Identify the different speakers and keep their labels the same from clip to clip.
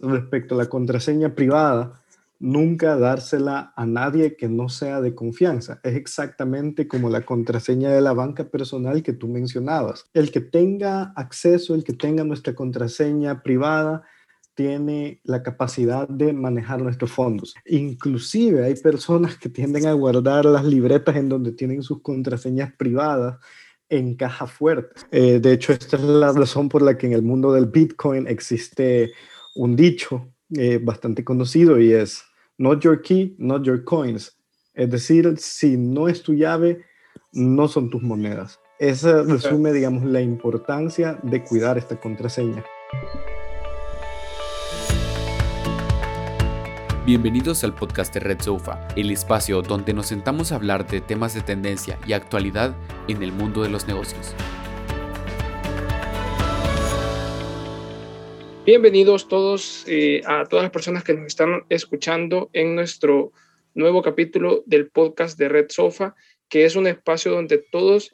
Speaker 1: respecto a la contraseña privada, nunca dársela a nadie que no sea de confianza. Es exactamente como la contraseña de la banca personal que tú mencionabas. El que tenga acceso, el que tenga nuestra contraseña privada, tiene la capacidad de manejar nuestros fondos. Inclusive hay personas que tienden a guardar las libretas en donde tienen sus contraseñas privadas en caja fuerte. Eh, de hecho, esta es la razón por la que en el mundo del Bitcoin existe un dicho eh, bastante conocido y es not your key, not your coins. Es decir, si no es tu llave, no son tus monedas. Eso resume, digamos, la importancia de cuidar esta contraseña.
Speaker 2: Bienvenidos al podcast de Red Sofa, el espacio donde nos sentamos a hablar de temas de tendencia y actualidad en el mundo de los negocios.
Speaker 3: Bienvenidos todos eh, a todas las personas que nos están escuchando en nuestro nuevo capítulo del podcast de Red Sofa, que es un espacio donde todos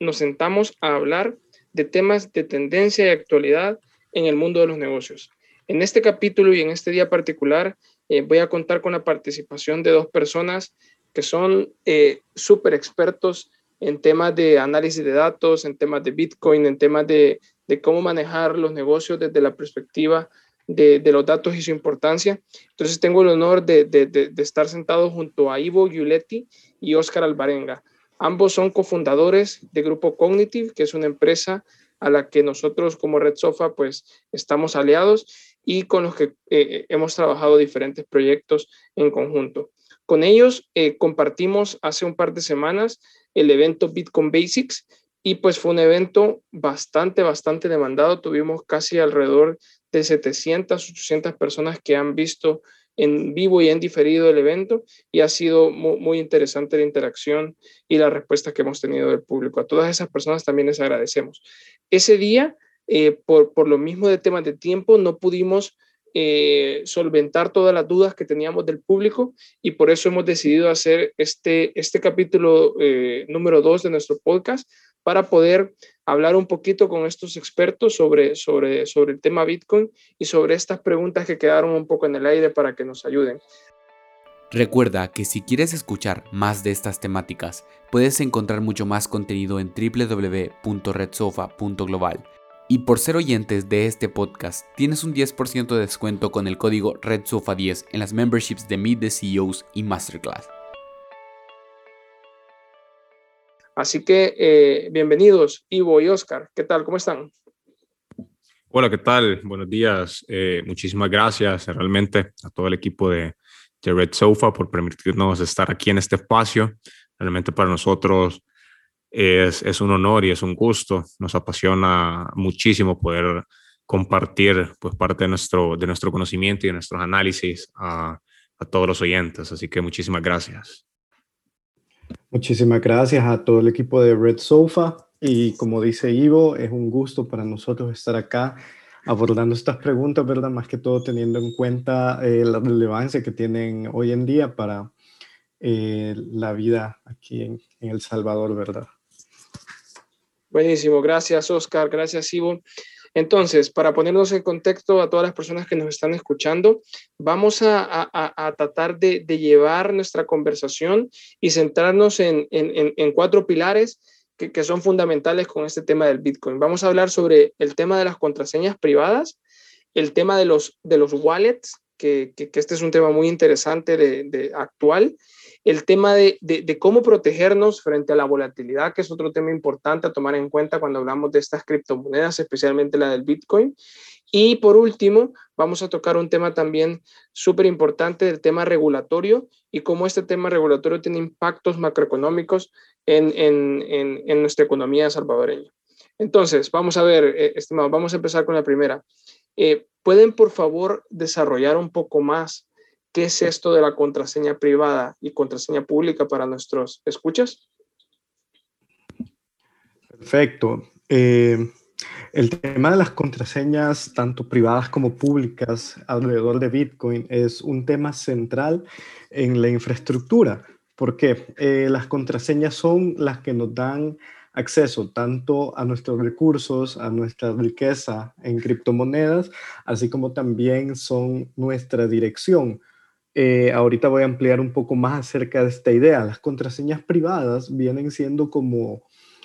Speaker 3: nos sentamos a hablar de temas de tendencia y actualidad en el mundo de los negocios. En este capítulo y en este día particular eh, voy a contar con la participación de dos personas que son eh, súper expertos en temas de análisis de datos, en temas de Bitcoin, en temas de, cómo manejar los negocios desde la perspectiva de, los datos y su importancia. Entonces tengo el honor de, de, estar sentado junto a Ivo Giuletti y Oscar Alvarenga. Ambos son cofundadores de Grupo Cognitive, que es una empresa a la que nosotros como Red Sofa pues estamos aliados y con los que eh, eh, hemos trabajado diferentes proyectos en conjunto. Con ellos eh, compartimos hace un par de semanas el evento Bitcoin Basics y pues fue un evento bastante, bastante demandado. Tuvimos casi alrededor de 700, 800 personas que han visto en vivo y en diferido el evento y ha sido muy, muy, interesante la interacción y la respuesta que hemos tenido del público. A todas esas personas también les agradecemos. Ese día eh, por, por, lo mismo de temas de tiempo, no pudimos eh, solventar todas las dudas que teníamos del público y por eso hemos decidido hacer este, este capítulo eh, número dos de nuestro podcast para poder hablar un poquito con estos expertos sobre, sobre, sobre el tema Bitcoin y sobre estas preguntas que quedaron un poco en el aire para que nos ayuden.
Speaker 2: Recuerda que si quieres escuchar más de estas temáticas, puedes encontrar mucho más contenido en www.redsofa.global y por ser oyentes de este podcast, tienes un 10% de descuento con el código RedSofa10 en las memberships de Meet the CEOs y Masterclass.
Speaker 3: Así que eh, bienvenidos, Ivo y Oscar. ¿Qué tal? ¿Cómo están?
Speaker 4: Hola, ¿qué tal? Buenos días. Eh, muchísimas gracias realmente a todo el equipo de, de Red Sofa por permitirnos estar aquí en este espacio. Realmente para nosotros es, un honor y es un gusto. Nos apasiona muchísimo poder compartir pues, parte de nuestro, de nuestro conocimiento y de nuestros análisis a, a todos los oyentes. Así que muchísimas gracias.
Speaker 1: Muchísimas gracias a todo el equipo de Red Sofa. Y como dice Ivo, es un gusto para nosotros estar acá abordando estas preguntas, ¿verdad? Más que todo teniendo en cuenta eh, la relevancia que tienen hoy en día para eh, la vida aquí en, en El Salvador, ¿verdad?
Speaker 3: Buenísimo, gracias Oscar, gracias Ivo. Entonces, para ponernos en contexto a todas las personas que nos están escuchando, vamos a, tratar de, llevar nuestra conversación y centrarnos en, cuatro pilares que, son fundamentales con este tema del Bitcoin. Vamos a hablar sobre el tema de las contraseñas privadas, el tema de los, wallets, que, este es un tema muy interesante de actual, el tema de, cómo protegernos frente a la volatilidad, que es otro tema importante a tomar en cuenta cuando hablamos de estas criptomonedas, especialmente la del Bitcoin. Y por último, vamos a tocar un tema también súper importante del tema regulatorio y cómo este tema regulatorio tiene impactos macroeconómicos en, nuestra economía salvadoreña. Entonces, vamos a ver, eh, estimado, vamos a empezar con la primera. Eh, ¿Pueden, por favor, desarrollar un poco más ¿Qué es esto de la contraseña privada y contraseña pública para nuestros escuchas?
Speaker 1: Perfecto. Eh, el tema de las contraseñas, tanto privadas como públicas, alrededor de Bitcoin es un tema central en la infraestructura, porque eh, las contraseñas son las que nos dan acceso tanto a nuestros recursos, a nuestra riqueza en criptomonedas, así como también son nuestra dirección. Eh, ahorita voy a ampliar un poco más acerca de esta idea. Las contraseñas privadas vienen siendo como,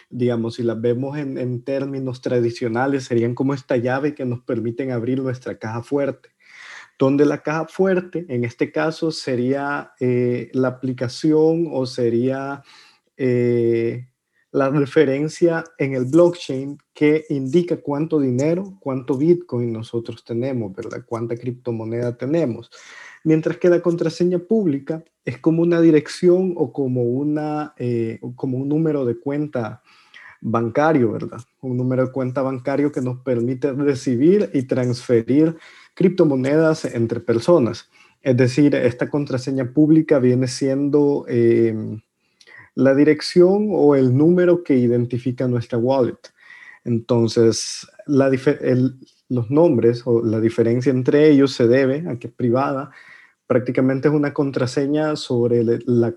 Speaker 1: digamos, si las vemos en, términos tradicionales, serían como esta llave que nos permiten abrir nuestra caja fuerte donde la caja fuerte, en este caso, sería eh, la aplicación o sería eh, la referencia en el blockchain que indica cuánto dinero, cuánto Bitcoin nosotros tenemos, ¿verdad? Cuánta criptomoneda tenemos. Mientras que la contraseña pública es como una dirección o como, una, eh, como un número de cuenta bancario, ¿verdad? Un número de cuenta bancario que nos permite recibir y transferir criptomonedas entre personas. Es decir, esta contraseña pública viene siendo... Eh, la dirección o el número que identifica nuestra wallet. Entonces, los nombres o la diferencia entre ellos se debe a que privada prácticamente es una contraseña sobre la,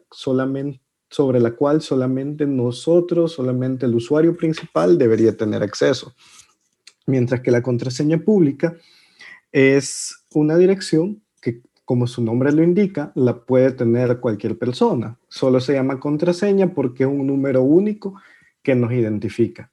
Speaker 1: sobre la cual solamente nosotros, solamente el usuario principal debería tener acceso. Mientras que la contraseña pública es una dirección como su nombre lo indica, la puede tener cualquier persona. Solo se llama contraseña porque es un número único que nos identifica.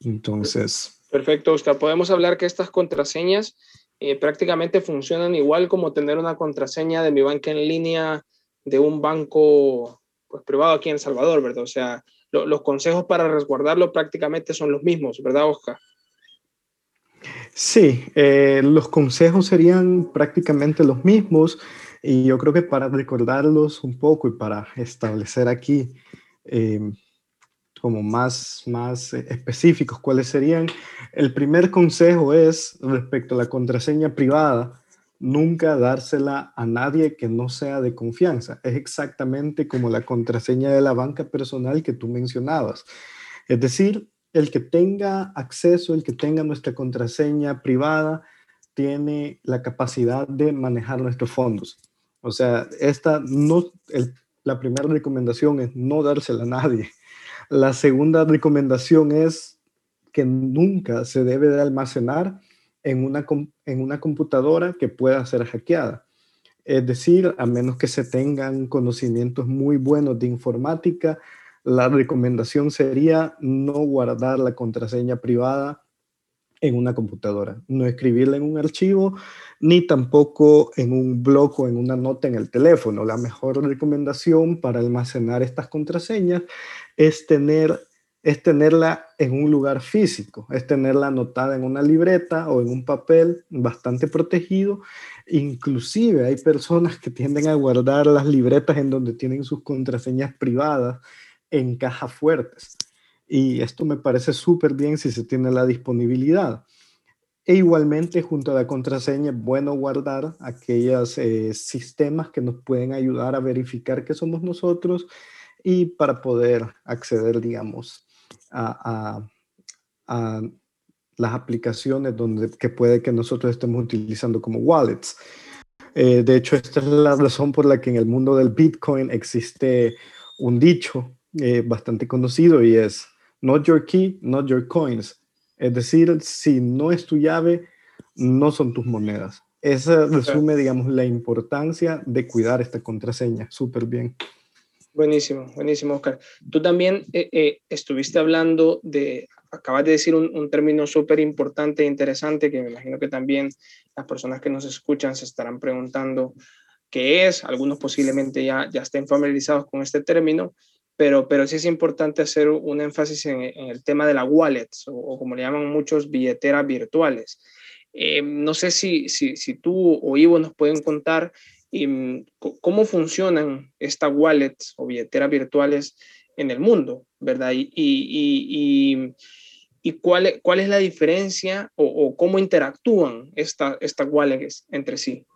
Speaker 1: Entonces.
Speaker 3: Perfecto, Oscar. Podemos hablar que estas contraseñas eh, prácticamente funcionan igual como tener una contraseña de mi banca en línea de un banco pues, privado aquí en El Salvador, ¿verdad? O sea, los consejos para resguardarlo prácticamente son los mismos, ¿verdad, Oscar?
Speaker 1: Sí, eh, los consejos serían prácticamente los mismos y yo creo que para recordarlos un poco y para establecer aquí em, como más, más específicos cuáles serían, el primer consejo es respecto a la contraseña privada, nunca dársela a nadie que no sea de confianza. Es exactamente como la contraseña de la banca personal que tú mencionabas. Es decir, el que tenga acceso, el que tenga nuestra contraseña privada, tiene la capacidad de manejar nuestros fondos. O sea, esta no, la primera recomendación es no dársela a nadie. La segunda recomendación es que nunca se debe de almacenar en una, en una computadora que pueda ser hackeada. Es decir, a menos que se tengan conocimientos muy buenos de informática, la recomendación sería no guardar la contraseña privada en una computadora, no escribirla en un archivo, ni tampoco en un blog o en una nota en el teléfono. La mejor recomendación para almacenar estas contraseñas es tener es tenerla en un lugar físico, es tenerla anotada en una libreta o en un papel bastante protegido. Inclusive hay personas que tienden a guardar las libretas en donde tienen sus contraseñas privadas en cajas fuertes. Y esto me parece súper bien si se tiene la disponibilidad. E igualmente, junto a la contraseña, es bueno guardar aquellos eh, sistemas que nos pueden ayudar a verificar que somos nosotros y para poder acceder, digamos, a, las aplicaciones donde, que puede que nosotros estemos utilizando como wallets. Eh, de hecho, esta es la razón por la que en el mundo del Bitcoin existe un dicho eh, bastante conocido y es not your key, not your coins. Es decir, si no es tu llave, no son tus monedas. Eso resume, digamos, la importancia de cuidar esta contraseña. Súper bien.
Speaker 3: Buenísimo, buenísimo, Oscar. Tú también eh, eh, estuviste hablando de, acabas de decir un, un término súper importante e interesante que me imagino que también las personas que nos escuchan se estarán preguntando qué es. Algunos posiblemente ya, ya estén familiarizados con este término, pero, pero sí es importante hacer un énfasis en, el tema de la wallet o, como le llaman muchos, billeteras virtuales. Eh, no sé si, si, si, tú o Ivo nos pueden contar em, cómo funcionan estas wallets o billeteras virtuales en el mundo, ¿verdad? Y, y, y, y cuál, cuál, es la diferencia o, o cómo interactúan esta, estas wallets entre sí.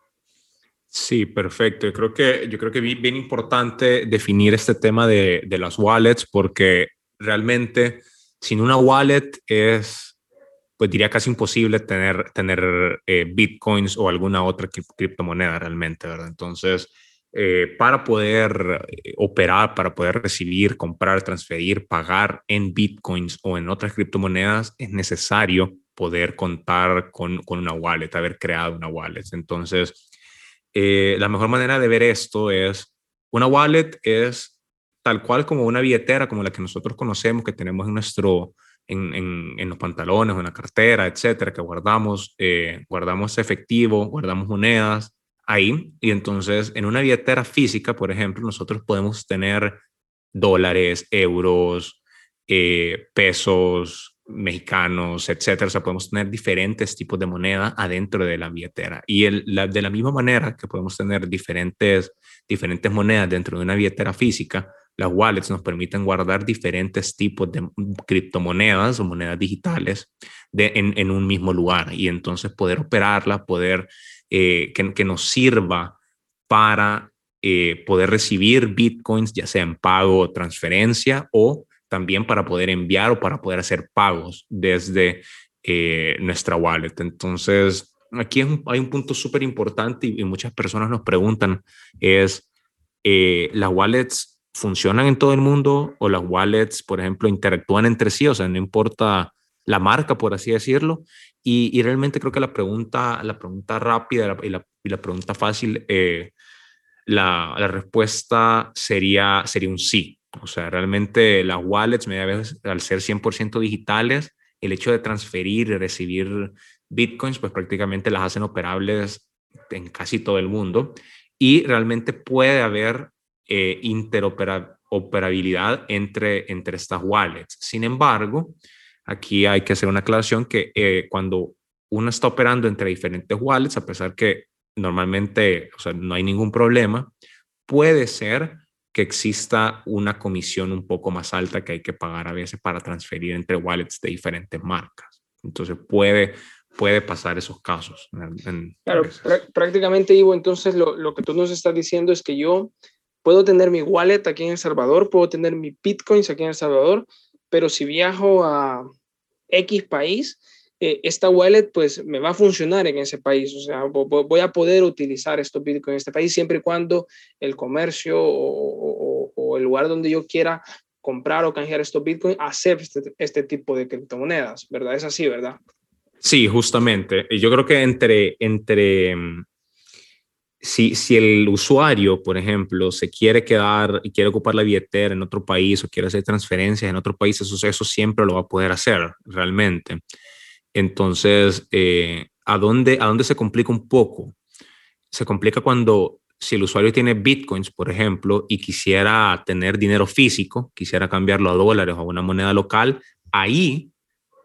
Speaker 4: Sí, perfecto. Yo creo que, yo creo que bien, importante definir este tema de, de las wallets porque realmente sin una wallet es, pues diría casi imposible tener, tener eh, bitcoins o alguna otra criptomoneda realmente, ¿verdad? Entonces, eh, para poder eh, operar, para poder recibir, comprar, transferir, pagar en bitcoins o en otras criptomonedas, es necesario poder contar con, con una wallet, haber creado una wallet. Entonces, eh, la mejor manera de ver esto es, una wallet es tal cual como una billetera, como la que nosotros conocemos, que tenemos en nuestro, en, en, los pantalones o en la cartera, etcétera, que guardamos, eh, guardamos efectivo, guardamos monedas ahí. Y entonces, en una billetera física, por ejemplo, nosotros podemos tener dólares, euros, eh, pesos, mexicanos, etcétera. O sea, podemos tener diferentes tipos de moneda adentro de la billetera. Y el, de la misma manera que podemos tener diferentes, diferentes monedas dentro de una billetera física, las wallets nos permiten guardar diferentes tipos de criptomonedas o monedas digitales de, en, un mismo lugar y entonces poder operarla, poder eh, que, que, nos sirva para eh, poder recibir bitcoins, ya sea en pago o transferencia o también para poder enviar o para poder hacer pagos desde eh, nuestra wallet. Entonces, aquí hay un punto súper importante y, muchas personas nos preguntan, es, eh, ¿las wallets funcionan en todo el mundo o las wallets, por ejemplo, interactúan entre sí? O sea, no importa la marca, por así decirlo. Y, realmente creo que la pregunta, la pregunta rápida y la, y la pregunta fácil, eh, la, la, respuesta sería, sería un sí. O sea, realmente las wallets, media vez, al ser 100% digitales, el hecho de transferir y recibir bitcoins, pues prácticamente las hacen operables en casi todo el mundo. Y realmente puede haber eh, interoperabilidad entre, entre estas wallets. Sin embargo, aquí hay que hacer una aclaración que eh, cuando uno está operando entre diferentes wallets, a pesar que normalmente o sea, no hay ningún problema, puede ser que exista una comisión un poco más alta que hay que pagar a veces para transferir entre wallets de diferentes marcas. Entonces puede, puede pasar esos casos.
Speaker 3: claro, prácticamente, Ivo, entonces lo, lo, que tú nos estás diciendo es que yo puedo tener mi wallet aquí en El Salvador, puedo tener mi bitcoins aquí en El Salvador, pero si viajo a X país, eh, esta wallet pues me va a funcionar en ese país, o sea, voy a poder utilizar estos bitcoins en este país siempre y cuando el comercio o, el lugar donde yo quiera comprar o canjear estos bitcoins acepte este, este, tipo de criptomonedas, ¿verdad? Es así, ¿verdad?
Speaker 4: Sí, justamente. Yo creo que entre, entre mm, si, si el usuario, por ejemplo, se quiere quedar y quiere ocupar la billetera en otro país o quiere hacer transferencias en otro país, eso, eso siempre lo va a poder hacer realmente. Entonces, eh, ¿a, dónde, ¿a dónde se complica un poco? Se complica cuando si el usuario tiene bitcoins, por ejemplo, y quisiera tener dinero físico, quisiera cambiarlo a dólares o a una moneda local, ahí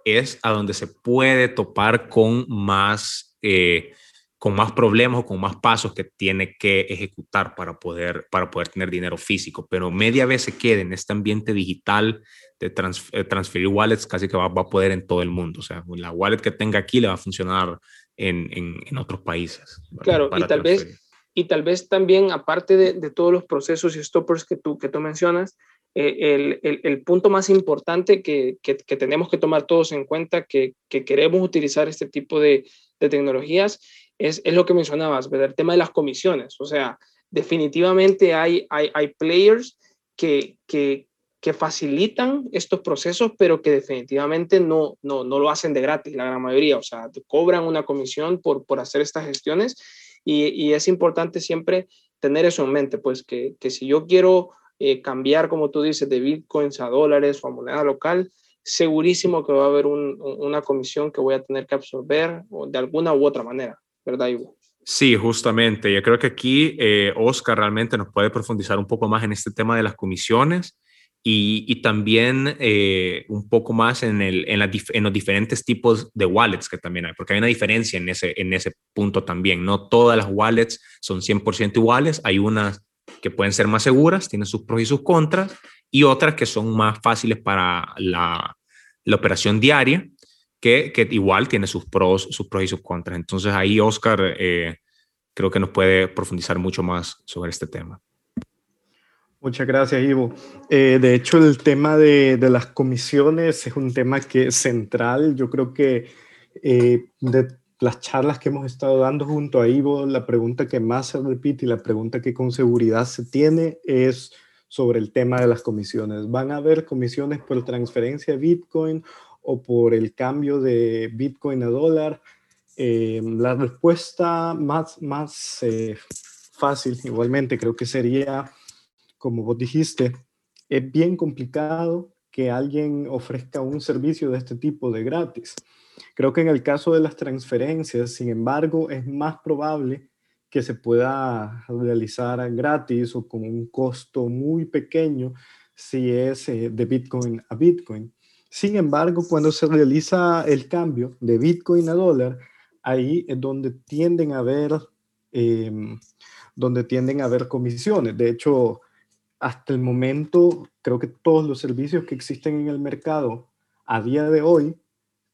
Speaker 4: es a donde se puede topar con más, eh, con más problemas o con más pasos que tiene que ejecutar para poder, para poder tener dinero físico. Pero media vez se quede en este ambiente digital de eh, transferir wallets casi que va, a poder en todo el mundo. O sea, la wallet que tenga aquí le va a funcionar en, en, otros países.
Speaker 3: Claro, y tal, vez, y tal vez también, aparte de, de, todos los procesos y stoppers que tú, que tú mencionas, eh, el, el, el, punto más importante que, que, que, tenemos que tomar todos en cuenta que, que queremos utilizar este tipo de, de tecnologías es, es, lo que mencionabas, el tema de las comisiones. O sea, definitivamente hay, hay, hay players que, que, que facilitan estos procesos, pero que definitivamente no, no, no lo hacen de gratis, la gran mayoría. O sea, cobran una comisión por, por hacer estas gestiones y, y, es importante siempre tener eso en mente, pues que, que si yo quiero eh, cambiar, como tú dices, de bitcoins a dólares o a moneda local, segurísimo que va a haber un, una comisión que voy a tener que absorber de alguna u otra manera, ¿verdad, Ivo?
Speaker 4: Sí, justamente. Yo creo que aquí eh, Oscar realmente nos puede profundizar un poco más en este tema de las comisiones y, también eh, un poco más en, el, en, en, los diferentes tipos de wallets que también hay, porque hay una diferencia en ese, en ese punto también. No todas las wallets son 100% iguales, hay unas que pueden ser más seguras, tienen sus pros y sus contras, y otras que son más fáciles para la, la operación diaria, que, que, igual tiene sus pros, sus pros y sus contras. Entonces ahí Oscar eh, creo que nos puede profundizar mucho más sobre este tema.
Speaker 1: Muchas gracias, Ivo. Eh, de hecho, el tema de, de, las comisiones es un tema que es central. Yo creo que eh, de las charlas que hemos estado dando junto a Ivo, la pregunta que más se repite y la pregunta que con seguridad se tiene es sobre el tema de las comisiones. ¿Van a haber comisiones por transferencia de Bitcoin o por el cambio de Bitcoin a dólar? Eh, la respuesta más, más eh, fácil, igualmente, creo que sería, como vos dijiste, es bien complicado que alguien ofrezca un servicio de este tipo de gratis. Creo que en el caso de las transferencias, sin embargo, es más probable que se pueda realizar gratis o con un costo muy pequeño si es eh, de Bitcoin a Bitcoin. Sin embargo, cuando se realiza el cambio de Bitcoin a dólar, ahí es donde tienden a haber, em, donde tienden a haber comisiones. De hecho, hasta el momento, creo que todos los servicios que existen en el mercado a día de hoy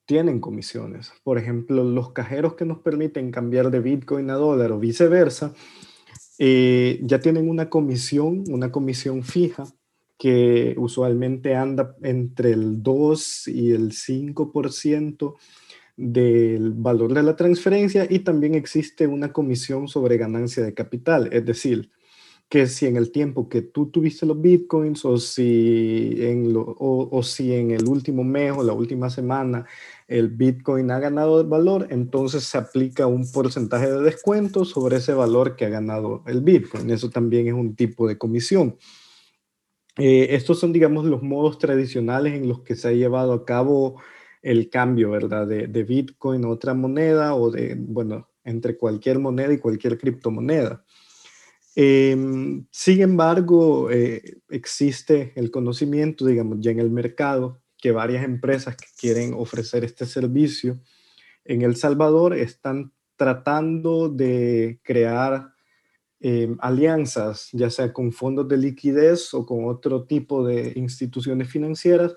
Speaker 1: tienen comisiones. Por ejemplo, los cajeros que nos permiten cambiar de Bitcoin a dólar o viceversa, eh, ya tienen una comisión, una comisión fija que usualmente anda entre el 2 y el 5% del valor de la transferencia y también existe una comisión sobre ganancia de capital, es decir, que si en el tiempo que tú tuviste los bitcoins o si en, o si en el último mes o la última semana el Bitcoin ha ganado valor, entonces se aplica un porcentaje de descuento sobre ese valor que ha ganado el Bitcoin. Eso también es un tipo de comisión. Eh, estos son, digamos, los modos tradicionales en los que se ha llevado a cabo el cambio, ¿verdad? De, Bitcoin a otra moneda o de, bueno, entre cualquier moneda y cualquier criptomoneda. Em, sin embargo, eh, existe el conocimiento, digamos, ya en el mercado que varias empresas que quieren ofrecer este servicio en El Salvador están tratando de crear em, alianzas, ya sea con fondos de liquidez o con otro tipo de instituciones financieras,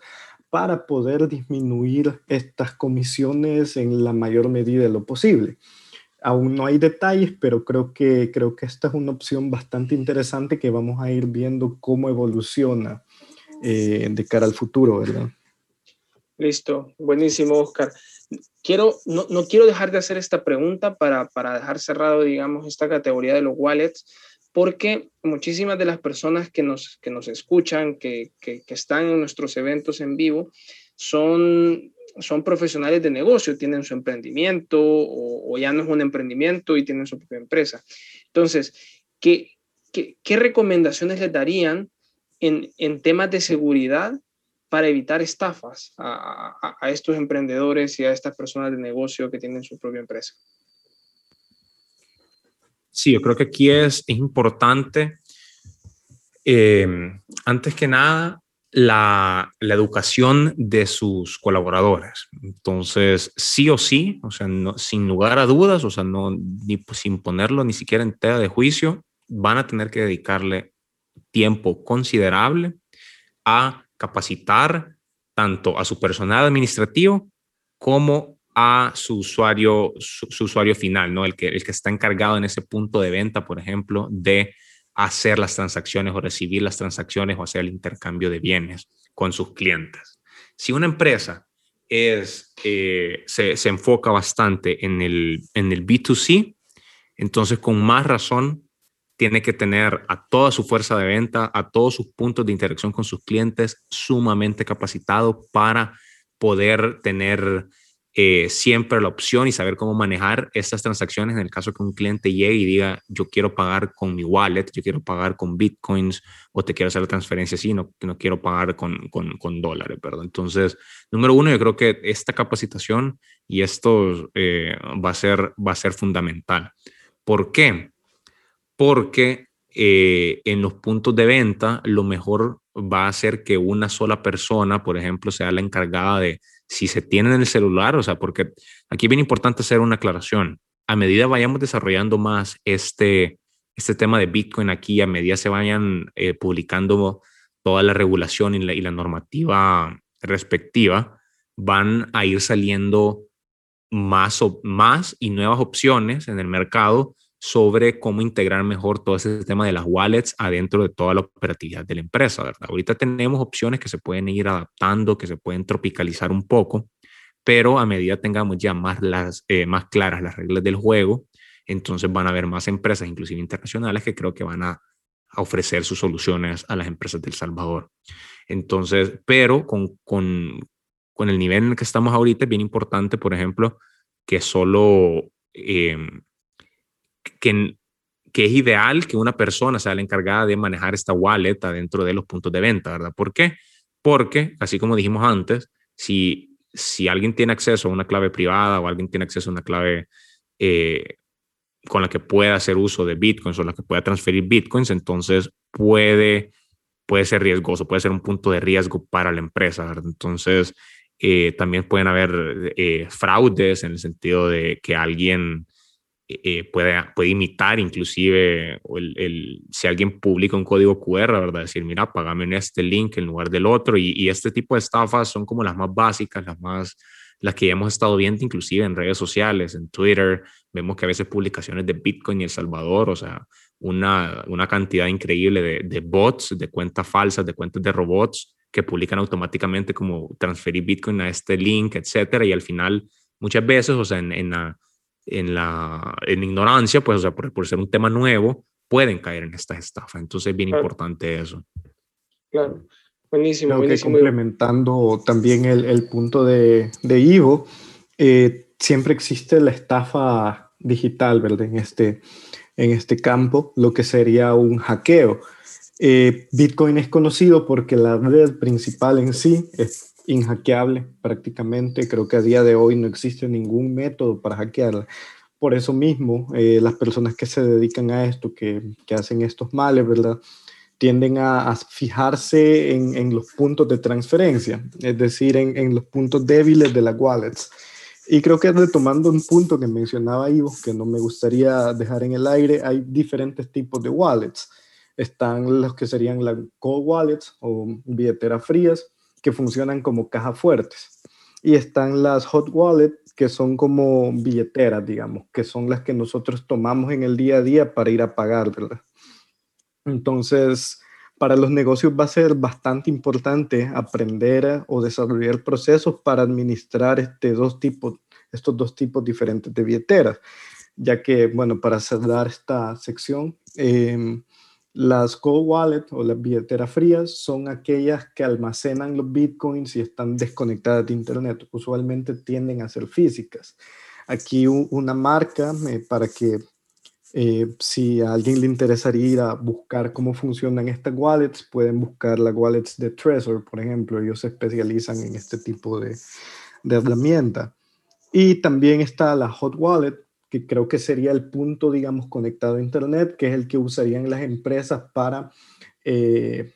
Speaker 1: para poder disminuir estas comisiones en la mayor medida de lo posible. Aún no hay detalles, pero creo que, creo que esta es una opción bastante interesante que vamos a ir viendo cómo evoluciona eh, de cara al futuro, ¿verdad?
Speaker 3: Listo, buenísimo, Oscar. Quiero, no, no, quiero dejar de hacer esta pregunta para, para dejar cerrado, digamos, esta categoría de los wallets, porque muchísimas de las personas que nos, que nos escuchan, que, que, están en nuestros eventos en vivo, son, son profesionales de negocio, tienen su emprendimiento o, ya no es un emprendimiento y tienen su propia empresa. Entonces, ¿qué, qué, recomendaciones les darían en, en temas de seguridad para evitar estafas a, estos emprendedores y a estas personas de negocio que tienen su propia empresa?
Speaker 4: Sí, yo creo que aquí es, importante, em, antes que nada, la, educación de sus colaboradores. Entonces, sí o sí, o sea, sin lugar a dudas, o sea, no, ni, sin ponerlo ni siquiera en tela de juicio, van a tener que dedicarle tiempo considerable a capacitar tanto a su personal administrativo como a su usuario, su, usuario final, ¿no? El que, el que está encargado en ese punto de venta, por ejemplo, de hacer las transacciones o recibir las transacciones o hacer el intercambio de bienes con sus clientes. Si una empresa es, eh, se, se, enfoca bastante en el, en el B2C, entonces con más razón tiene que tener a toda su fuerza de venta, a todos sus puntos de interacción con sus clientes sumamente capacitado para poder tener eh, siempre la opción y saber cómo manejar estas transacciones en el caso que un cliente llegue y diga, yo quiero pagar con mi wallet, yo quiero pagar con bitcoins o te quiero hacer la transferencia así, no, no quiero pagar con, con, dólares, perdón. Entonces, número uno, yo creo que esta capacitación y esto eh, va, a ser, va a ser fundamental. ¿Por qué? Porque eh, en los puntos de venta lo mejor va a ser que una sola persona, por ejemplo, sea la encargada de si se tiene en el celular, o sea, porque aquí es bien importante hacer una aclaración. A medida vayamos desarrollando más este, este tema de Bitcoin aquí, a medida se vayan eh, publicando toda la regulación y la, y la normativa respectiva, van a ir saliendo más, más y nuevas opciones en el mercado sobre cómo integrar mejor todo ese tema de las wallets adentro de toda la operatividad de la empresa, ¿verdad? Ahorita tenemos opciones que se pueden ir adaptando, que se pueden tropicalizar un poco, pero a medida tengamos ya más, las, eh, más claras las reglas del juego, entonces van a haber más empresas, inclusive internacionales, que creo que van a, ofrecer sus soluciones a las empresas del Salvador. Entonces, pero con, con, con, el nivel en el que estamos ahorita es bien importante, por ejemplo, que solo, em, que, que es ideal que una persona sea la encargada de manejar esta wallet dentro de los puntos de venta, ¿verdad? ¿Por qué? Porque, así como dijimos antes, si, si alguien tiene acceso a una clave privada o alguien tiene acceso a una clave eh, con la que pueda hacer uso de bitcoins o la que pueda transferir bitcoins, entonces puede, puede ser riesgoso, puede ser un punto de riesgo para la empresa. ¿verdad? Entonces, eh, también pueden haber eh, fraudes en el sentido de que alguien eh, puede, puede imitar inclusive el, el, si alguien publica un código QR, ¿verdad? Decir, mira, pagame en este link en lugar del otro. Y, y este tipo de estafas son como las más básicas, las más las que hemos estado viendo inclusive en redes sociales, en Twitter, vemos que a veces publicaciones de Bitcoin y El Salvador, o sea, una, una cantidad increíble de, de, bots, de cuentas falsas, de cuentas de robots que publican automáticamente como transferir Bitcoin a este link, etcétera, y al final muchas veces, o sea, en, en la, en la en ignorancia, pues, o sea, por, por, ser un tema nuevo, pueden caer en esta estafa. Entonces es bien claro. importante eso.
Speaker 3: Claro. Buenísimo,
Speaker 1: Creo
Speaker 3: buenísimo.
Speaker 1: que complementando también el, el punto de, de Ivo, eh, siempre existe la estafa digital, ¿verdad? En este, en este campo, lo que sería un hackeo. Eh, Bitcoin es conocido porque la red principal en sí es inhackeable prácticamente. Creo que a día de hoy no existe ningún método para hackearla. Por eso mismo, eh, las personas que se dedican a esto, que, que hacen estos males, ¿verdad? tienden a, a fijarse en, en, los puntos de transferencia, es decir, en, en, los puntos débiles de las wallets. Y creo que retomando un punto que mencionaba Ivo, que no me gustaría dejar en el aire, hay diferentes tipos de wallets. Están los que serían las cold wallets o billeteras frías, que funcionan como cajas fuertes. Y están las hot wallets, que son como billeteras, digamos, que son las que nosotros tomamos en el día a día para ir a pagar, ¿verdad? Entonces, para los negocios va a ser bastante importante aprender o desarrollar procesos para administrar este dos tipos, estos dos tipos diferentes de billeteras, ya que, bueno, para cerrar esta sección, eh, las cold wallet o las billeteras frías son aquellas que almacenan los bitcoins y están desconectadas de internet. Usualmente tienden a ser físicas. Aquí una marca eh, para que eh, si a alguien le interesaría ir a buscar cómo funcionan estas wallets, pueden buscar las wallets de Trezor, por ejemplo. Ellos se especializan en este tipo de, de herramienta. Y también está la Hot Wallet, que creo que sería el punto, digamos, conectado a Internet, que es el que usarían las empresas para eh,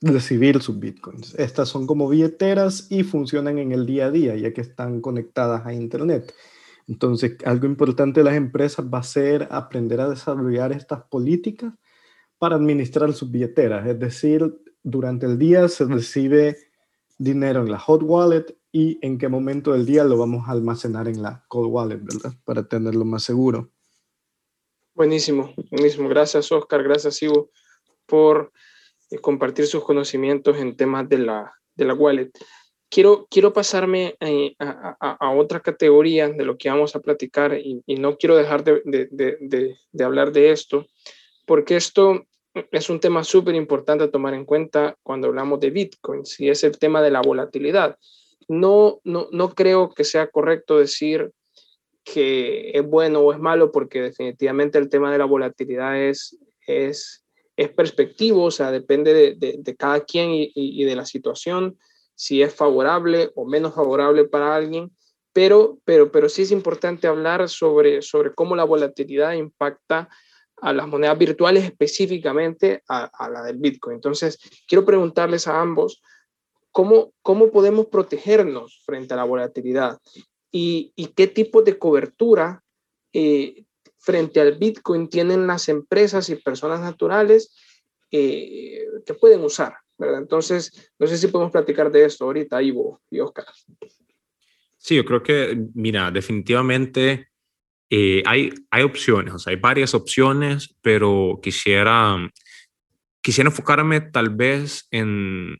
Speaker 1: recibir sus bitcoins. Estas son como billeteras y funcionan en el día a día, ya que están conectadas a Internet. Entonces, algo importante de las empresas va a ser aprender a desarrollar estas políticas para administrar sus billeteras. Es decir, durante el día se recibe dinero en la hot wallet y en qué momento del día lo vamos a almacenar en la cold wallet, ¿verdad? Para tenerlo más seguro.
Speaker 3: Buenísimo, buenísimo. Gracias, Oscar. Gracias, Ivo, por eh, compartir sus conocimientos en temas de la, de la wallet quiero, quiero pasarme eh, a, a, a, otra categoría de lo que vamos a platicar y, no quiero dejar de, de, de, hablar de esto, porque esto es un tema súper importante a tomar en cuenta cuando hablamos de Bitcoin, y es el tema de la volatilidad. No, no, no creo que sea correcto decir que es bueno o es malo, porque definitivamente el tema de la volatilidad es, es, es perspectivo, o sea, depende de, de, de cada quien y, de la situación si es favorable o menos favorable para alguien, pero, pero, pero sí es importante hablar sobre, sobre cómo la volatilidad impacta a las monedas virtuales, específicamente a la del Bitcoin. Entonces, quiero preguntarles a ambos, ¿cómo, cómo podemos protegernos frente a la volatilidad? ¿Y, y qué tipo de cobertura eh, frente al Bitcoin tienen las empresas y personas naturales eh, que pueden usar? ¿verdad? Entonces, no sé si podemos platicar de esto ahorita, Ivo y Oscar.
Speaker 4: Sí, yo creo que, mira, definitivamente eh, hay, hay opciones, o sea, hay varias opciones, pero quisiera, quisiera enfocarme tal vez en,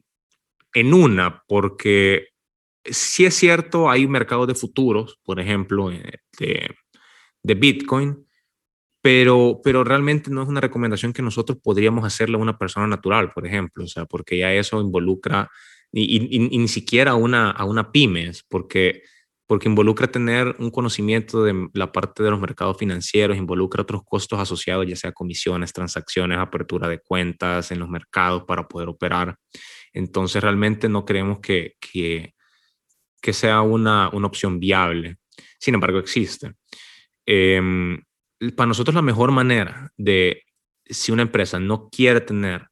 Speaker 4: en una, porque sí es cierto, hay mercados de futuros, por ejemplo, eh, de, de Bitcoin, pero, pero realmente no es una recomendación que nosotros podríamos hacerle a una persona natural, por ejemplo, o sea, porque ya eso involucra, y, ni siquiera a una, a una pymes, porque, porque involucra tener un conocimiento de la parte de los mercados financieros, involucra otros costos asociados, ya sea comisiones, transacciones, apertura de cuentas en los mercados para poder operar. Entonces, realmente no creemos que, que, que sea una, una opción viable. Sin embargo, existe. Eh, para nosotros la mejor manera de, si una empresa no quiere tener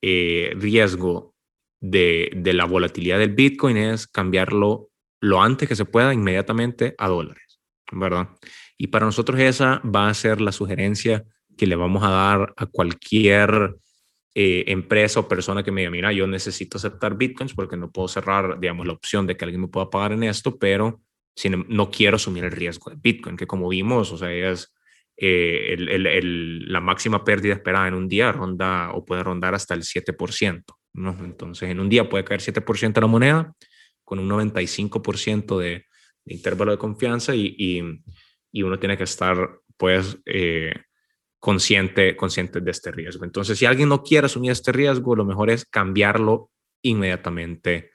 Speaker 4: eh, riesgo de, de, la volatilidad del Bitcoin es cambiarlo lo antes que se pueda inmediatamente a dólares, ¿verdad? Y para nosotros esa va a ser la sugerencia que le vamos a dar a cualquier eh, empresa o persona que me diga, mira, yo necesito aceptar Bitcoins porque no puedo cerrar, digamos, la opción de que alguien me pueda pagar en esto, pero si no, quiero asumir el riesgo de Bitcoin, que como vimos, o sea, es eh, la máxima pérdida esperada en un día ronda o puede rondar hasta el 7%. ¿no? Entonces, en un día puede caer 7% la moneda con un 95% de, de, intervalo de confianza y, y, uno tiene que estar, pues, eh, consciente, consciente de este riesgo. Entonces, si alguien no quiere asumir este riesgo, lo mejor es cambiarlo inmediatamente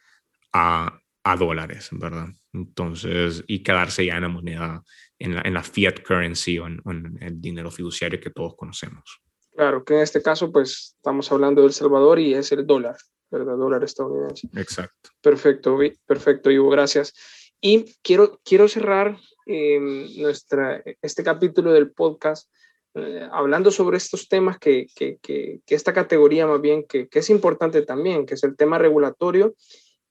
Speaker 4: a, a dólares, ¿verdad? Entonces, y quedarse ya en la moneda en la, en la fiat currency o en, el dinero fiduciario que todos conocemos.
Speaker 3: Claro, que en este caso pues estamos hablando del Salvador y es el dólar, ¿verdad? Dólar estadounidense.
Speaker 4: Exacto.
Speaker 3: Perfecto, perfecto, Ivo, gracias. Y quiero, quiero cerrar eh, nuestra, este capítulo del podcast eh, hablando sobre estos temas que, que, que, que, esta categoría más bien que, es importante también, que es el tema regulatorio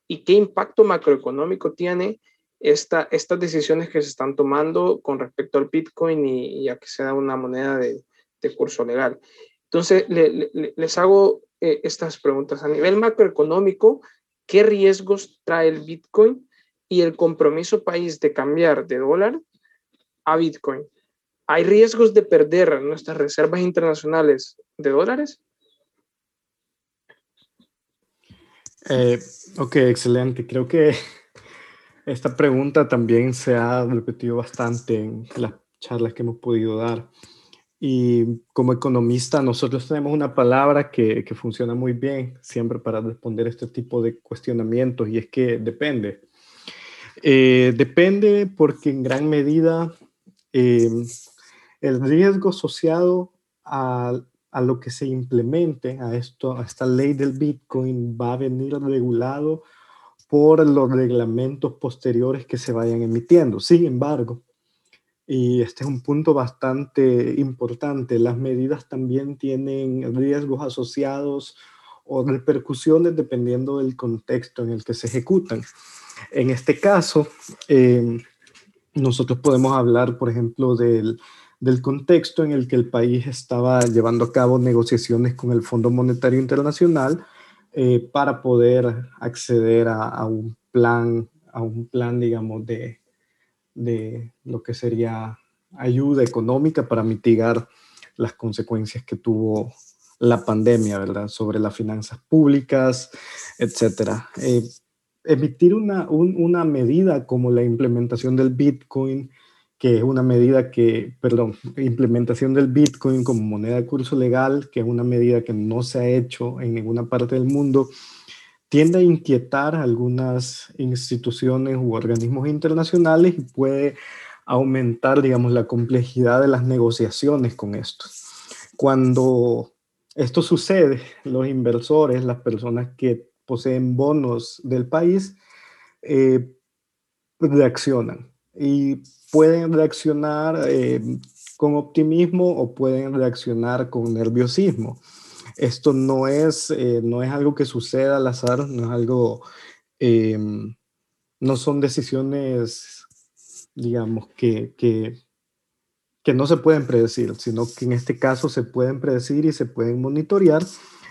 Speaker 3: y qué impacto macroeconómico tiene esta, estas decisiones que se están tomando con respecto al Bitcoin y, a que sea una moneda de, de curso legal. Entonces, les hago eh, estas preguntas. A nivel macroeconómico, ¿qué riesgos trae el Bitcoin y el compromiso país de cambiar de dólar a Bitcoin? ¿Hay riesgos de perder nuestras reservas internacionales de dólares?
Speaker 1: Eh, ok, excelente. Creo que esta pregunta también se ha repetido bastante en las charlas que hemos podido dar. Y como economista, nosotros tenemos una palabra que, que funciona muy bien siempre para responder este tipo de cuestionamientos y es que depende. Eh, depende porque en gran medida eh, el riesgo asociado a, a, lo que se implemente, a, esto, a esta ley del Bitcoin, va a venir regulado por los reglamentos posteriores que se vayan emitiendo. Sin embargo, y este es un punto bastante importante, las medidas también tienen riesgos asociados o repercusiones dependiendo del contexto en el que se ejecutan. En este caso, eh, nosotros podemos hablar, por ejemplo, del, del contexto en el que el país estaba llevando a cabo negociaciones con el Fondo Monetario Internacional eh, para poder acceder a, un plan, a un plan, digamos, de, de lo que sería ayuda económica para mitigar las consecuencias que tuvo la pandemia, ¿verdad? Sobre las finanzas públicas, etcétera. Eh, emitir una, una medida como la implementación del Bitcoin que es una medida que, perdón, implementación del Bitcoin como moneda de curso legal, que es una medida que no se ha hecho en ninguna parte del mundo, tiende a inquietar a algunas instituciones u organismos internacionales y puede aumentar, digamos, la complejidad de las negociaciones con esto. Cuando esto sucede, los inversores, las personas que poseen bonos del país, eh, reaccionan y pueden reaccionar eh, con optimismo o pueden reaccionar con nerviosismo. Esto no es, eh, no es algo que suceda al azar, no es algo, em, no son decisiones, digamos, que, que, que no se pueden predecir, sino que en este caso se pueden predecir y se pueden monitorear.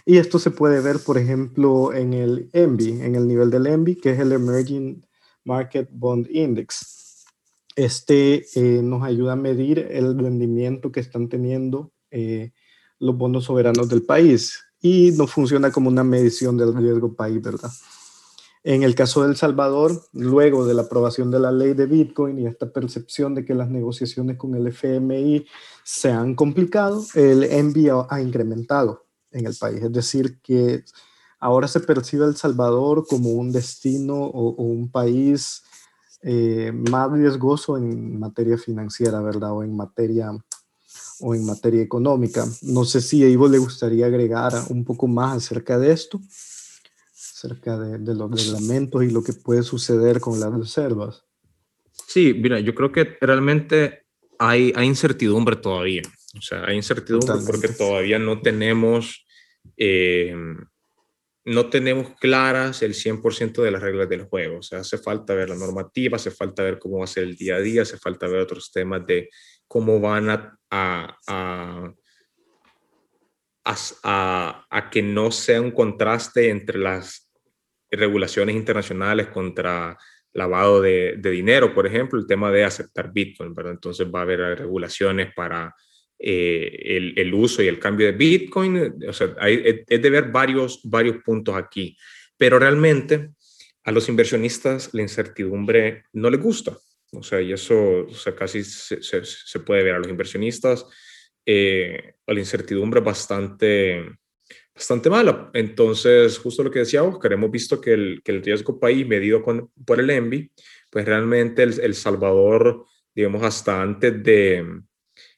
Speaker 1: Y esto se puede ver, por ejemplo, en el ENVI, en el nivel del ENVI, que es el Emerging Market Bond Index. Este eh, nos ayuda a medir el rendimiento que están teniendo eh, los bonos soberanos del país y no funciona como una medición del riesgo país, ¿verdad? En el caso de El Salvador, luego de la aprobación de la ley de Bitcoin y esta percepción de que las negociaciones con el FMI se han complicado, el envío ha incrementado en el país. Es decir, que ahora se percibe El Salvador como un destino o, un país eh, más riesgoso en materia financiera, ¿verdad? O en materia, o en materia económica. No sé si a Ivo le gustaría agregar un poco más acerca de esto acerca de, los reglamentos y lo que puede suceder con las reservas.
Speaker 4: Sí, mira, yo creo que realmente hay, hay incertidumbre todavía. O sea, hay incertidumbre porque todavía no tenemos, eh, no tenemos claras el 100% de las reglas del juego. O sea, hace falta ver la normativa, hace falta ver cómo va a ser el día a día, hace falta ver otros temas de cómo van a, a a, que no sea un contraste entre las regulaciones internacionales contra lavado de, dinero, por ejemplo, el tema de aceptar Bitcoin, ¿verdad? Entonces va a haber regulaciones para eh, el, uso y el cambio de Bitcoin, o sea, hay, es de ver varios, varios puntos aquí, pero realmente a los inversionistas la incertidumbre no les gusta, o sea, y eso o sea, casi se, se, puede ver a los inversionistas, eh, la incertidumbre bastante bastante mala. Entonces, justo lo que decía Oscar, hemos visto que el, que el riesgo país medido con, por el ENVI, pues realmente el, el, Salvador, digamos, hasta antes de,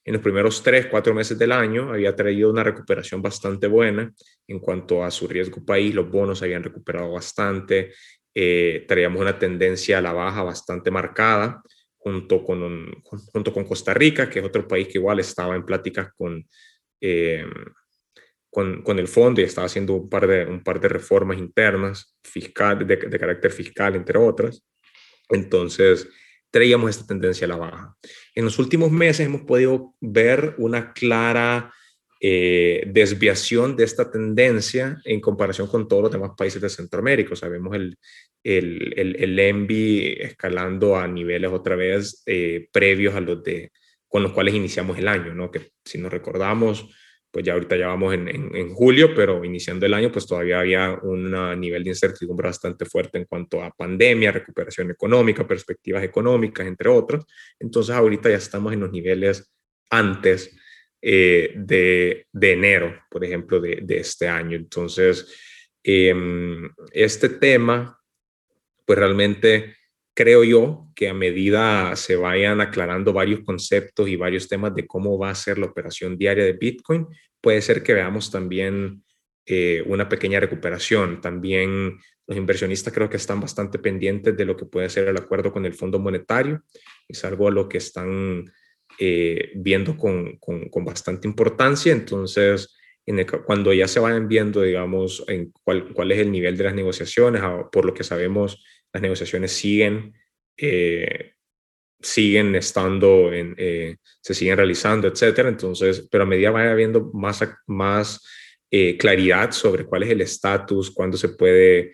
Speaker 4: en los primeros tres, cuatro meses del año, había traído una recuperación bastante buena en cuanto a su riesgo país, los bonos habían recuperado bastante, eh, traíamos una tendencia a la baja bastante marcada, junto con, junto con Costa Rica, que es otro país que igual estaba en pláticas con... Eh, con, el fondo y estaba haciendo un par de, un par de reformas internas fiscal, de, carácter fiscal, entre otras. Entonces, traíamos esta tendencia a la baja. En los últimos meses hemos podido ver una clara eh, desviación de esta tendencia en comparación con todos los demás países de Centroamérica. Sabemos el, el, el, el ENVI escalando a niveles otra vez eh, previos a los de con los cuales iniciamos el año, ¿no? que si nos recordamos, pues ya ahorita ya vamos en, en, julio, pero iniciando el año, pues todavía había un nivel de incertidumbre bastante fuerte en cuanto a pandemia, recuperación económica, perspectivas económicas, entre otros. Entonces ahorita ya estamos en los niveles antes eh, de, de, enero, por ejemplo, de, de este año. Entonces, em, este tema, pues realmente creo yo que a medida se vayan aclarando varios conceptos y varios temas de cómo va a ser la operación diaria de Bitcoin, puede ser que veamos también eh, una pequeña recuperación. También los inversionistas creo que están bastante pendientes de lo que puede ser el acuerdo con el Fondo Monetario. Es algo a lo que están eh, viendo con, con, bastante importancia. Entonces, en cuando ya se vayan viendo, digamos, cuál, cuál es el nivel de las negociaciones, por lo que sabemos, las negociaciones siguen, eh, siguen estando, en, eh, se siguen realizando, etcétera. Entonces, pero a medida vaya habiendo más, más eh, claridad sobre cuál es el estatus, cuándo se puede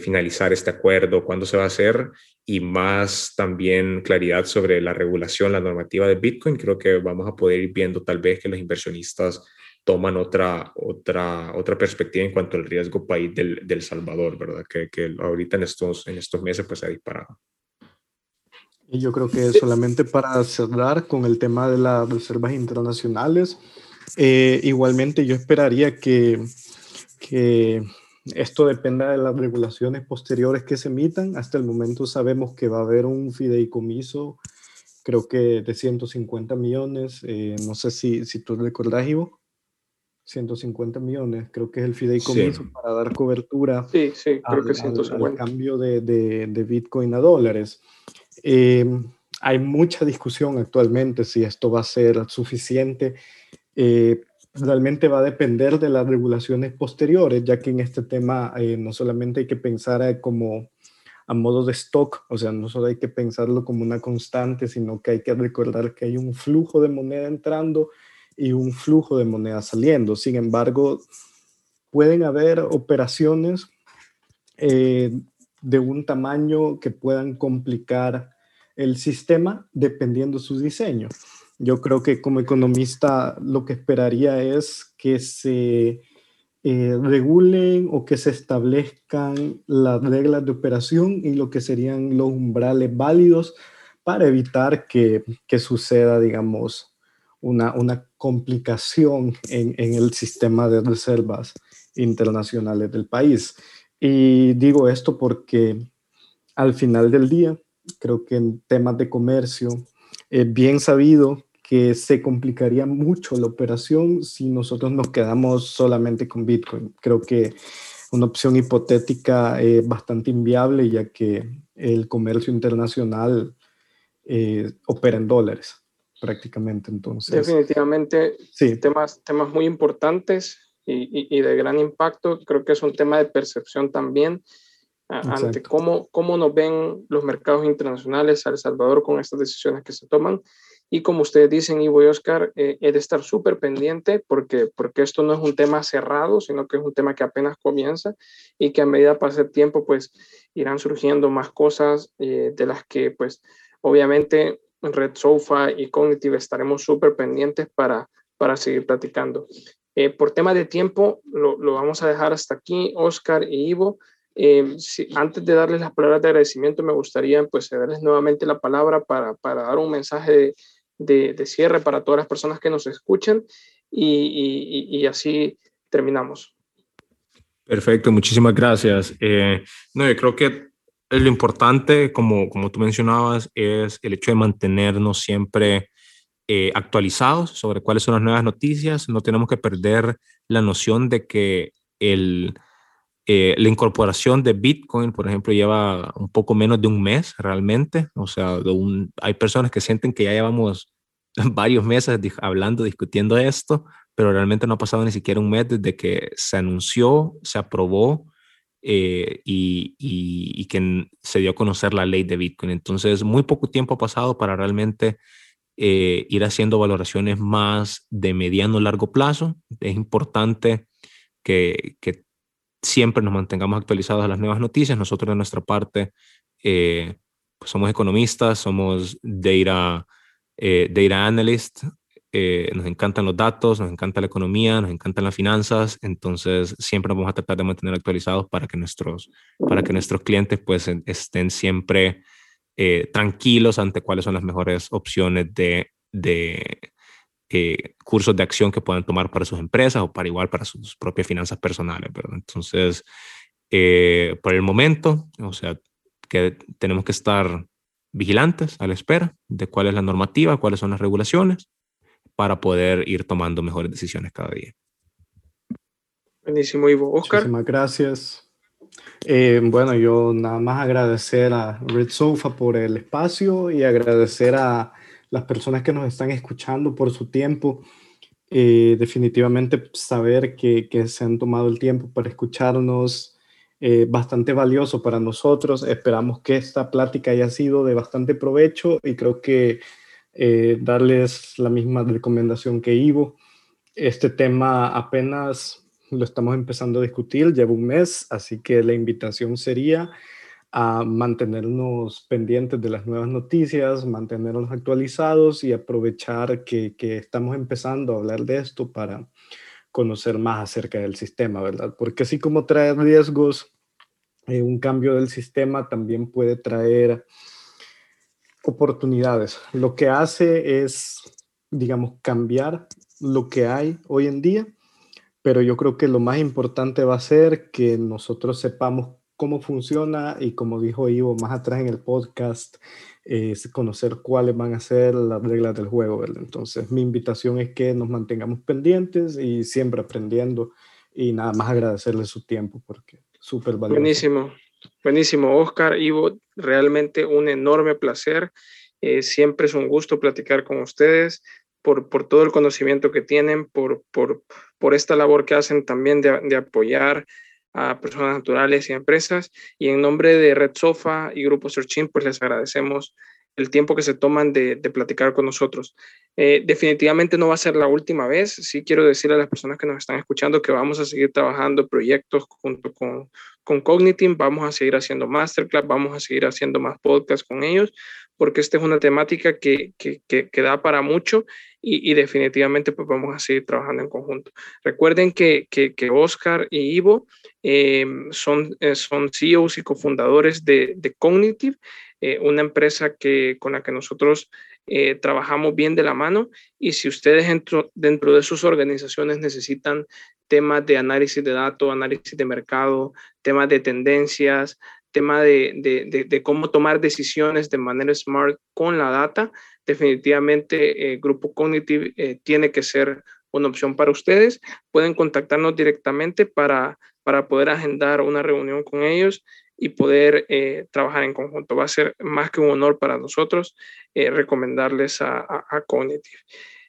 Speaker 4: finalizar este acuerdo, cuándo se va a hacer y más también claridad sobre la regulación, la normativa de Bitcoin, creo que vamos a poder ir viendo tal vez que los inversionistas toman otra, otra, otra perspectiva en cuanto al riesgo país del, del Salvador, ¿verdad? Que, que, ahorita en estos, en estos meses pues se ha disparado.
Speaker 1: Y yo creo que solamente para cerrar con el tema de las reservas internacionales, eh, igualmente yo esperaría que, que esto dependa de las regulaciones posteriores que se emitan. Hasta el momento sabemos que va a haber un fideicomiso, creo que de 150 millones. Eh, no sé si, si tú recordás, Ivo. 150 millones, creo que es el fideicomiso para dar cobertura
Speaker 3: sí, sí, creo que
Speaker 1: al, cambio de, de, Bitcoin a dólares. Em, hay mucha discusión actualmente si esto va a ser suficiente. Eh, realmente va a depender de las regulaciones posteriores, ya que en este tema eh, no solamente hay que pensar como a modo de stock, o sea, no solo hay que pensarlo como una constante, sino que hay que recordar que hay un flujo de moneda entrando y un flujo de moneda saliendo. Sin embargo, pueden haber operaciones eh, de un tamaño que puedan complicar el sistema dependiendo su diseño. Yo creo que como economista lo que esperaría es que se eh, regulen o que se establezcan las reglas de operación y lo que serían los umbrales válidos para evitar que, que suceda, digamos, una, una complicación en, en, el sistema de reservas internacionales del país. Y digo esto porque al final del día, creo que en temas de comercio, es bien sabido que se complicaría mucho la operación si nosotros nos quedamos solamente con Bitcoin. Creo que una opción hipotética es bastante inviable ya que el comercio internacional eh, opera en dólares prácticamente. Entonces,
Speaker 3: Definitivamente, sí. temas, temas muy importantes y, y, de gran impacto. Creo que es un tema de percepción también ante cómo, cómo nos ven los mercados internacionales a El Salvador con estas decisiones que se toman y como ustedes dicen, Ivo y Oscar, eh, he de estar súper pendiente porque, porque esto no es un tema cerrado, sino que es un tema que apenas comienza y que a medida pase el tiempo, pues irán surgiendo más cosas eh, de las que, pues, obviamente, Red Sofa y Cognitive estaremos súper pendientes para, para seguir platicando. Eh, por tema de tiempo, lo, vamos a dejar hasta aquí, Oscar y Ivo. Si, antes de darles las palabras de agradecimiento, me gustaría pues darles nuevamente la palabra para, para dar un mensaje de, de, cierre para todas las personas que nos escuchen y, así terminamos.
Speaker 4: Perfecto, muchísimas gracias. Eh, no, yo creo que lo importante, como, como tú mencionabas, es el hecho de mantenernos siempre eh, actualizados sobre cuáles son las nuevas noticias. No tenemos que perder la noción de que el, eh, la incorporación de Bitcoin, por ejemplo, lleva un poco menos de un mes realmente. O sea, hay personas que sienten que ya llevamos varios meses hablando, discutiendo esto, pero realmente no ha pasado ni siquiera un mes desde que se anunció, se aprobó eh, y, y, que se dio a conocer la ley de Bitcoin. Entonces, muy poco tiempo ha pasado para realmente eh, ir haciendo valoraciones más de mediano largo plazo. Es importante que, que siempre nos mantengamos actualizados a las nuevas noticias. Nosotros de nuestra parte eh, pues somos economistas, somos data, eh, data analyst, eh, nos encantan los datos, nos encanta la economía, nos encantan las finanzas, entonces siempre vamos a tratar de mantener actualizados para que nuestros, para que nuestros clientes pues estén siempre tranquilos ante cuáles son las mejores opciones de, de, eh, cursos de acción que puedan tomar para sus empresas o para igual para sus propias finanzas personales, ¿verdad? Entonces, eh, por el momento, o sea, que tenemos que estar vigilantes a la espera de cuál es la normativa, cuáles son las regulaciones, para poder ir tomando mejores decisiones cada día.
Speaker 3: Buenísimo, Ivo. Oscar.
Speaker 1: Muchísimas gracias. Eh, bueno, yo nada más agradecer a Red Sofa por el espacio y agradecer a las personas que nos están escuchando por su tiempo. Eh, definitivamente saber que, se han tomado el tiempo para escucharnos, eh, bastante valioso para nosotros. Esperamos que esta plática haya sido de bastante provecho y creo que eh, darles la misma recomendación que Ivo. Este tema apenas lo estamos empezando a discutir, lleva un mes, así que la invitación sería a mantenernos pendientes de las nuevas noticias, mantenernos actualizados y aprovechar que, que, estamos empezando a hablar de esto para conocer más acerca del sistema, ¿verdad? Porque así como trae riesgos, eh, un cambio del sistema también puede traer oportunidades. Lo que hace es, digamos, cambiar lo que hay hoy en día, pero yo creo que lo más importante va a ser que nosotros sepamos cómo funciona y como dijo Ivo más atrás en el podcast, es conocer cuáles van a ser las reglas del juego. ¿verdad? Entonces mi invitación es que nos mantengamos pendientes y siempre aprendiendo y nada más agradecerle su tiempo porque súper valioso.
Speaker 3: Buenísimo, buenísimo Oscar, Ivo, realmente un enorme placer. Eh, siempre es un gusto platicar con ustedes. Por, todo el conocimiento que tienen, por, por, esta labor que hacen también de, de apoyar a personas naturales y empresas. Y en nombre de Red Sofa y Grupo Searching, pues les agradecemos el tiempo que se toman de, platicar con nosotros. Eh, definitivamente no va a ser la última vez. Sí quiero decir a las personas que nos están escuchando que vamos a seguir trabajando proyectos junto con, con Cognitive, vamos a seguir haciendo masterclass, vamos a seguir haciendo más podcasts con ellos, porque esta es una temática que, que, que, da para mucho y, definitivamente pues vamos a seguir trabajando en conjunto. Recuerden que, que Oscar y Ivo eh, son, eh, son CEOs y cofundadores de, de Cognitive eh, una empresa que, con la que nosotros eh, trabajamos bien de la mano y si ustedes dentro, de sus organizaciones necesitan temas de análisis de datos, análisis de mercado, temas de tendencias, tema de, cómo tomar decisiones de manera smart con la data, definitivamente eh, Grupo Cognitive tiene que ser una opción para ustedes. Pueden contactarnos directamente para, para poder agendar una reunión con ellos y poder eh, trabajar en conjunto. Va a ser más que un honor para nosotros eh, recomendarles a, a, Cognitive.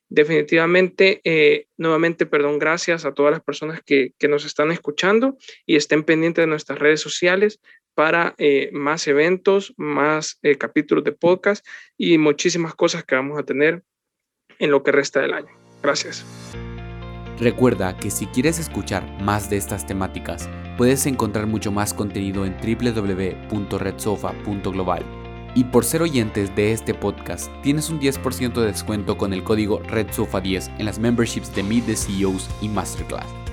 Speaker 3: Definitivamente, eh, nuevamente, perdón, gracias a todas las personas que, que, nos están escuchando y estén pendientes de nuestras redes sociales para más eventos, más capítulos de podcast y muchísimas cosas que vamos a tener en lo que resta del año. Gracias.
Speaker 2: Recuerda que si quieres escuchar más de estas temáticas, puedes encontrar mucho más contenido en www.redsofa.global. Y por ser oyentes de este podcast, tienes un 10% de descuento con el código RedSofa10 en las memberships de Meet the CEOs y Masterclass.